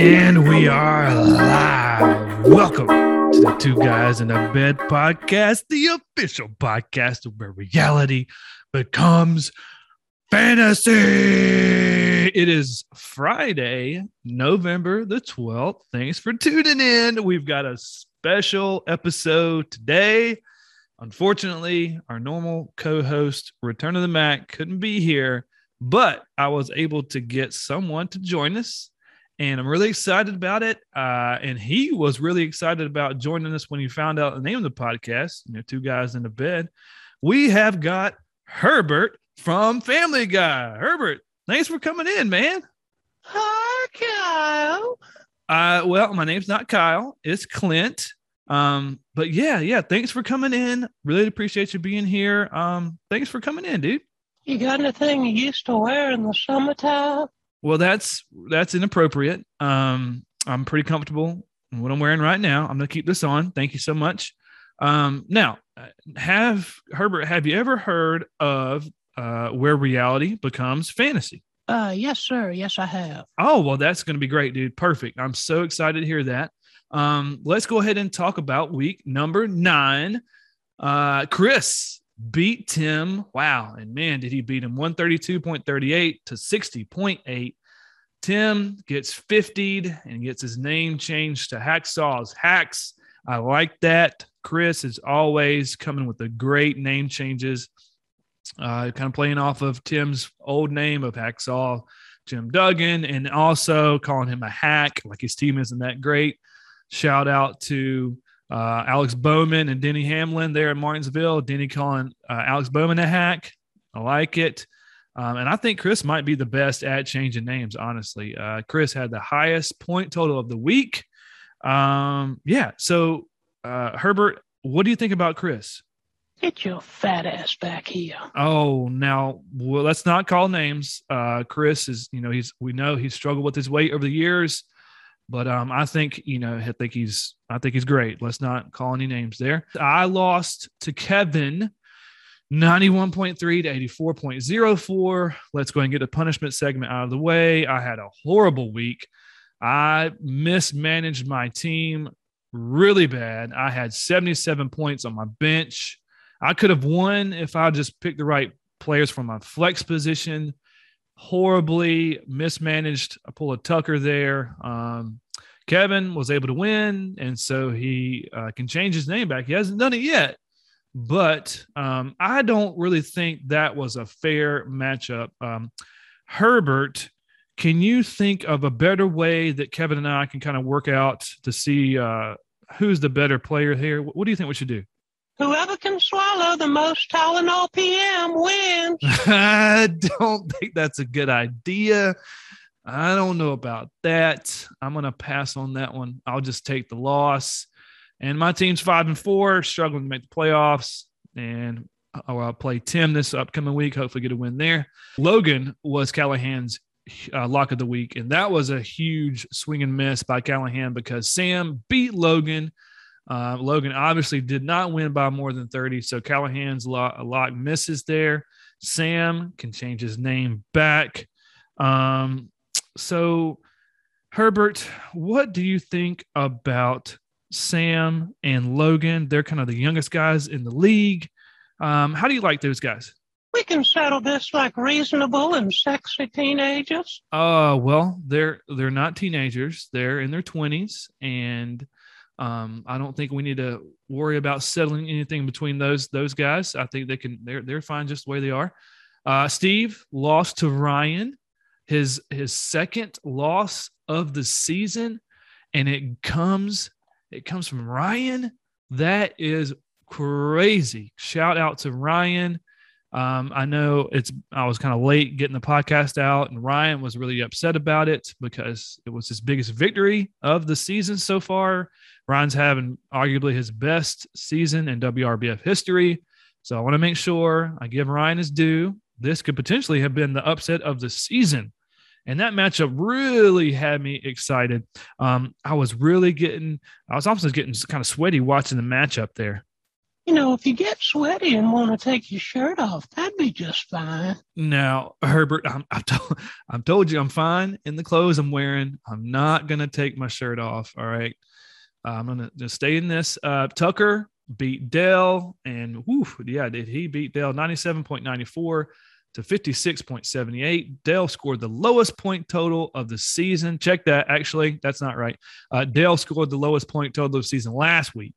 And we are live. Welcome to the Two Guys in a Bed podcast, the official podcast where reality becomes fantasy. It is Friday, November the 12th. Thanks for tuning in. We've got a special episode today. Unfortunately, our normal co host, Return of the Mac, couldn't be here, but I was able to get someone to join us. And I'm really excited about it. Uh, and he was really excited about joining us when he found out the name of the podcast, you know, Two Guys in the Bed. We have got Herbert from Family Guy. Herbert, thanks for coming in, man. Hi, Kyle. Uh, well, my name's not Kyle, it's Clint. Um, but yeah, yeah, thanks for coming in. Really appreciate you being here. Um, thanks for coming in, dude. You got anything you used to wear in the summertime? Well, that's that's inappropriate. Um, I'm pretty comfortable in what I'm wearing right now. I'm gonna keep this on. Thank you so much. Um, now, have Herbert, have you ever heard of uh, where reality becomes fantasy? Uh, yes, sir. Yes, I have. Oh, well, that's going to be great, dude. Perfect. I'm so excited to hear that. Um, let's go ahead and talk about week number nine. Uh, Chris beat Tim. Wow. And man, did he beat him 132.38 to 60.8. Tim gets 50'd and gets his name changed to Hacksaw's Hacks. I like that. Chris is always coming with the great name changes, uh, kind of playing off of Tim's old name of Hacksaw, Jim Duggan, and also calling him a hack, like his team isn't that great. Shout out to uh, Alex Bowman and Denny Hamlin there in Martinsville. Denny calling uh, Alex Bowman a hack. I like it. Um, and I think Chris might be the best at changing names, honestly. Uh, Chris had the highest point total of the week. Um, yeah. So, uh, Herbert, what do you think about Chris? Get your fat ass back here. Oh, now, well, let's not call names. Uh, Chris is, you know, he's, we know he's struggled with his weight over the years. But um, I think you know, I think he's, I think he's great. Let's not call any names there. I lost to Kevin, ninety-one point three to eighty-four point zero four. Let's go and get the punishment segment out of the way. I had a horrible week. I mismanaged my team really bad. I had seventy-seven points on my bench. I could have won if I just picked the right players from my flex position horribly mismanaged. I pull a Tucker there. Um, Kevin was able to win, and so he uh, can change his name back. He hasn't done it yet, but um, I don't really think that was a fair matchup. Um, Herbert, can you think of a better way that Kevin and I can kind of work out to see uh, who's the better player here? What do you think we should do? Whoever swallow the most Tylenol PM wins. I don't think that's a good idea. I don't know about that. I'm going to pass on that one. I'll just take the loss. And my team's five and four, struggling to make the playoffs. And I'll play Tim this upcoming week. Hopefully, get a win there. Logan was Callahan's uh, lock of the week, and that was a huge swing and miss by Callahan because Sam beat Logan uh, Logan obviously did not win by more than 30, so Callahan's lock, lock misses there. Sam can change his name back. Um, so, Herbert, what do you think about Sam and Logan? They're kind of the youngest guys in the league. Um, how do you like those guys? We can settle this like reasonable and sexy teenagers. Uh, well, they're they're not teenagers. They're in their twenties, and um, I don't think we need to worry about settling anything between those those guys. I think they can they're they're fine just the way they are. Uh, Steve lost to Ryan, his his second loss of the season, and it comes it comes from Ryan. That is crazy. Shout out to Ryan. Um, I know it's I was kind of late getting the podcast out, and Ryan was really upset about it because it was his biggest victory of the season so far. Ryan's having arguably his best season in WRBF history. So I want to make sure I give Ryan his due. This could potentially have been the upset of the season. And that matchup really had me excited. Um, I was really getting, I was also getting kind of sweaty watching the matchup there. You know, if you get sweaty and want to take your shirt off, that'd be just fine. Now, Herbert, I'm, I've, told, I've told you I'm fine in the clothes I'm wearing. I'm not going to take my shirt off. All right. I'm going to just stay in this. Uh, Tucker beat Dell. And whew, yeah, did he beat Dell 97.94 to 56.78. Dell scored the lowest point total of the season. Check that. Actually, that's not right. Uh, Dell scored the lowest point total of the season last week.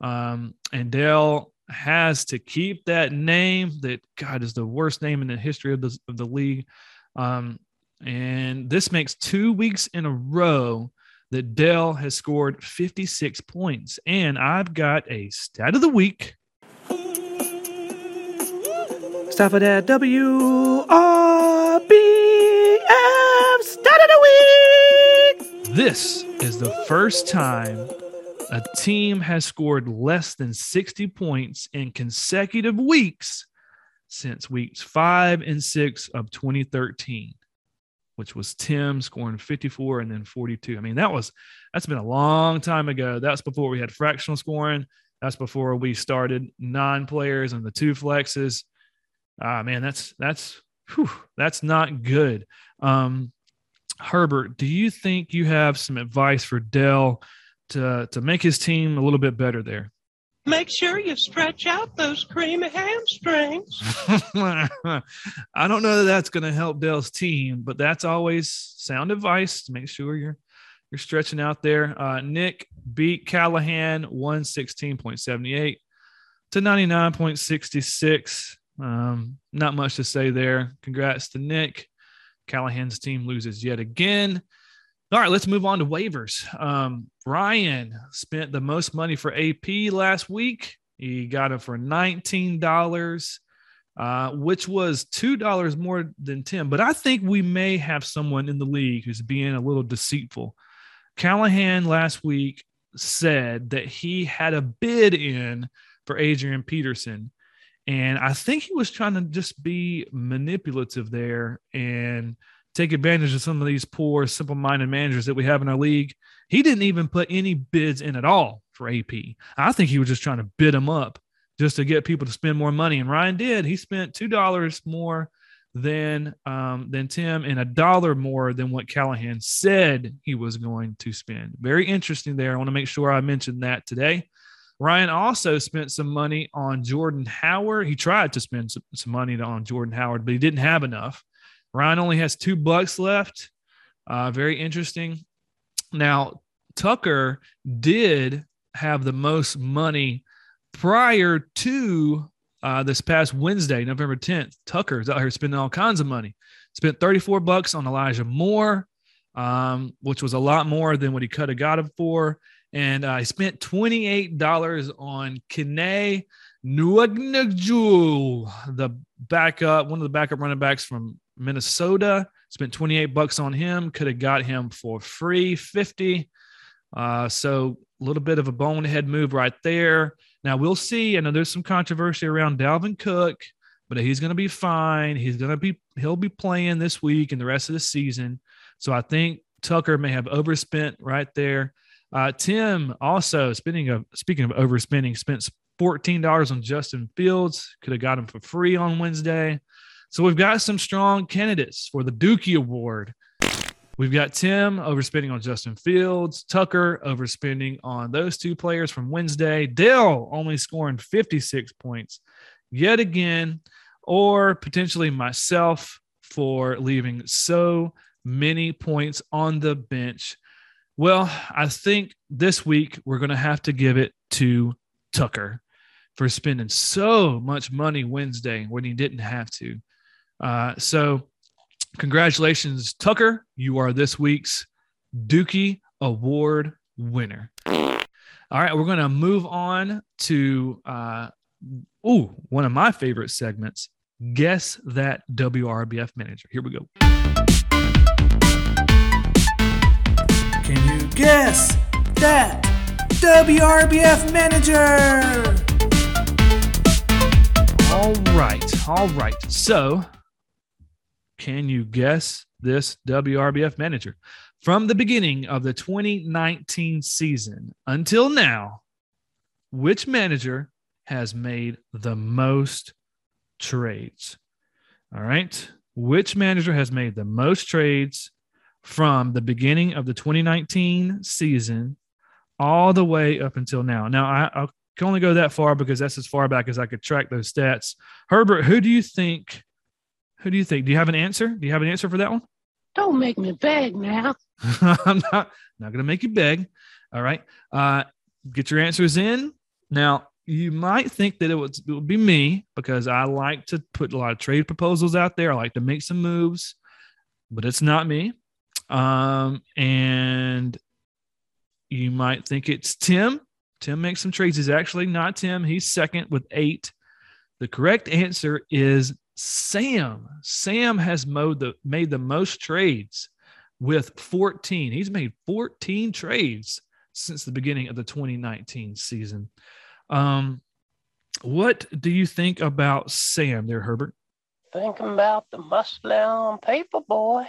Um, and Dell has to keep that name that God is the worst name in the history of the, of the league. Um, and this makes two weeks in a row that Dell has scored 56 points. And I've got a stat of the week. Stat for that WRBF stat of the week. This is the first time a team has scored less than 60 points in consecutive weeks since weeks five and six of 2013 which was Tim scoring 54 and then 42. I mean, that was that's been a long time ago. That's before we had fractional scoring. That's before we started nine players and the two flexes. Ah, man, that's that's whew, that's not good. Um, Herbert, do you think you have some advice for Dell to to make his team a little bit better there? Make sure you stretch out those creamy hamstrings. I don't know that that's going to help Dell's team, but that's always sound advice to make sure you're you're stretching out there. Uh, Nick beat Callahan 116.78 to 99.66. Um, not much to say there. Congrats to Nick. Callahan's team loses yet again. All right, let's move on to waivers. Um, Ryan spent the most money for AP last week. He got it for $19, uh, which was $2 more than Tim. But I think we may have someone in the league who's being a little deceitful. Callahan last week said that he had a bid in for Adrian Peterson. And I think he was trying to just be manipulative there and – take advantage of some of these poor, simple minded managers that we have in our league. He didn't even put any bids in at all for AP. I think he was just trying to bid them up just to get people to spend more money. And Ryan did. He spent two dollars more than um, than Tim and a dollar more than what Callahan said he was going to spend. Very interesting there. I want to make sure I mentioned that today. Ryan also spent some money on Jordan Howard. He tried to spend some money on Jordan Howard, but he didn't have enough. Ryan only has two bucks left. Uh, very interesting. Now, Tucker did have the most money prior to uh, this past Wednesday, November 10th. Tucker's out here spending all kinds of money. Spent 34 bucks on Elijah Moore, um, which was a lot more than what he could have got him for. And uh, I spent $28 on Kene Nwangwu, the backup, one of the backup running backs from Minnesota. Spent 28 bucks on him. Could have got him for free 50. Uh, so a little bit of a bonehead move right there. Now we'll see. I know there's some controversy around Dalvin Cook, but he's going to be fine. He's going to be he'll be playing this week and the rest of the season. So I think Tucker may have overspent right there. Uh, Tim also spending of speaking of overspending, spent fourteen dollars on Justin Fields. Could have got him for free on Wednesday. So we've got some strong candidates for the Dookie Award. We've got Tim overspending on Justin Fields, Tucker overspending on those two players from Wednesday, Dell only scoring 56 points yet again, or potentially myself for leaving so many points on the bench. Well, I think this week we're going to have to give it to Tucker for spending so much money Wednesday when he didn't have to. Uh, so, congratulations, Tucker. You are this week's Dookie Award winner. All right, we're going to move on to uh, ooh, one of my favorite segments. Guess that WRBF manager. Here we go. Can you guess that WRBF manager? All right, all right. So can you guess this WRBF manager? From the beginning of the 2019 season until now, which manager has made the most trades? All right. Which manager has made the most trades from the beginning of the 2019 season all the way up until now? Now, I, I can only go that far because that's as far back as I could track those stats. Herbert, who do you think? Who do you think? Do you have an answer? Do you have an answer for that one? Don't make me beg now. I'm not not going to make you beg. All right. Uh, get your answers in. Now, you might think that it would, it would be me because I like to put a lot of trade proposals out there. I like to make some moves, but it's not me. Um, and you might think it's Tim. Tim makes some trades. He's actually not Tim. He's second with eight. The correct answer is Sam. Sam has mowed the, made the most trades with 14. He's made 14 trades since the beginning of the 2019 season. Um, what do you think about Sam there, Herbert? Thinking about the muscle on paper boy.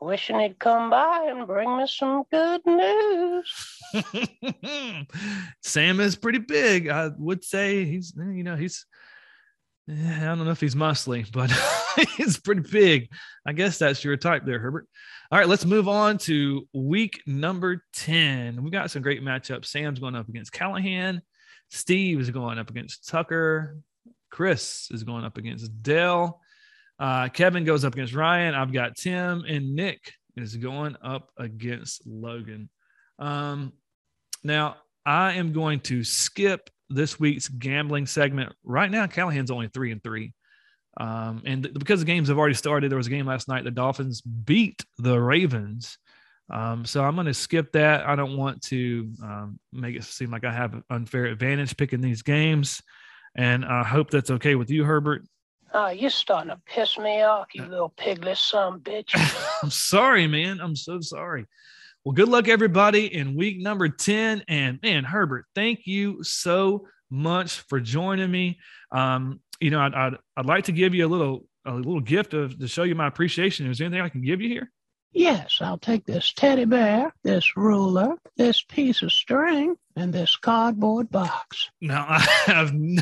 Wishing he'd come by and bring me some good news. Sam is pretty big. I would say he's, you know, he's, I don't know if he's muscly, but he's pretty big. I guess that's your type there, Herbert. All right, let's move on to week number 10. We got some great matchups. Sam's going up against Callahan. Steve is going up against Tucker. Chris is going up against Dell. Uh, Kevin goes up against Ryan. I've got Tim and Nick is going up against Logan. Um, now I am going to skip this week's gambling segment. Right now, Callahan's only three and three. Um, and th- because the games have already started, there was a game last night. The Dolphins beat the Ravens. Um, so I'm going to skip that. I don't want to um, make it seem like I have an unfair advantage picking these games. And I hope that's okay with you, Herbert. Oh, you're starting to piss me off, you little piglet son bitch. I'm sorry, man. I'm so sorry. Well, good luck, everybody, in week number 10. And man, Herbert, thank you so much for joining me. Um, you know, I'd, I'd, I'd like to give you a little a little gift of to show you my appreciation. Is there anything I can give you here? Yes, I'll take this teddy bear, this ruler, this piece of string, and this cardboard box. Now I have no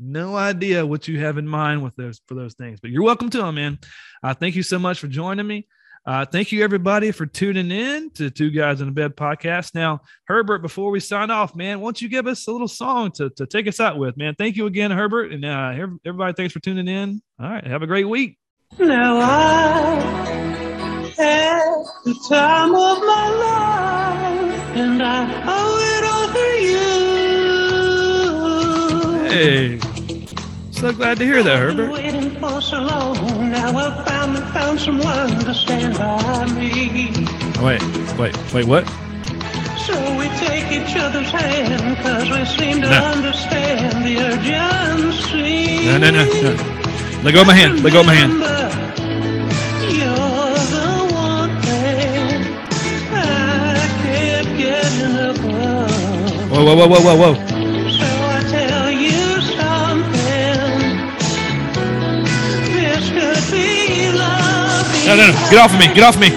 no idea what you have in mind with those for those things, but you're welcome to them, man. Uh, thank you so much for joining me. Uh, thank you everybody for tuning in to Two Guys in a Bed podcast. Now, Herbert, before we sign off, man, why don't you give us a little song to, to take us out with, man? Thank you again, Herbert, and uh, everybody, thanks for tuning in. All right, have a great week. Now I had the time of my life, and I owe it all to you. Hey, so glad to hear that, Herbert. waiting for so long. Now I've finally found someone to stand by me. Oh, wait, wait, wait, what? So we take each other's hand, cause we seem to No. understand the urgency. No, no, no, no. Let go of my hand. Let go of my hand. Remember, You're the one thing I kept getting above. Whoa, whoa, whoa, whoa, whoa, whoa. No, no, no. Get off of me. Get off of me. No,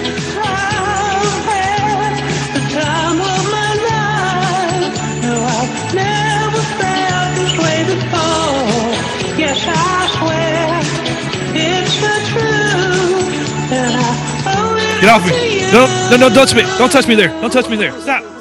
Get off me. to no, no, don't touch me. Don't touch me there. Don't touch me there. Stop.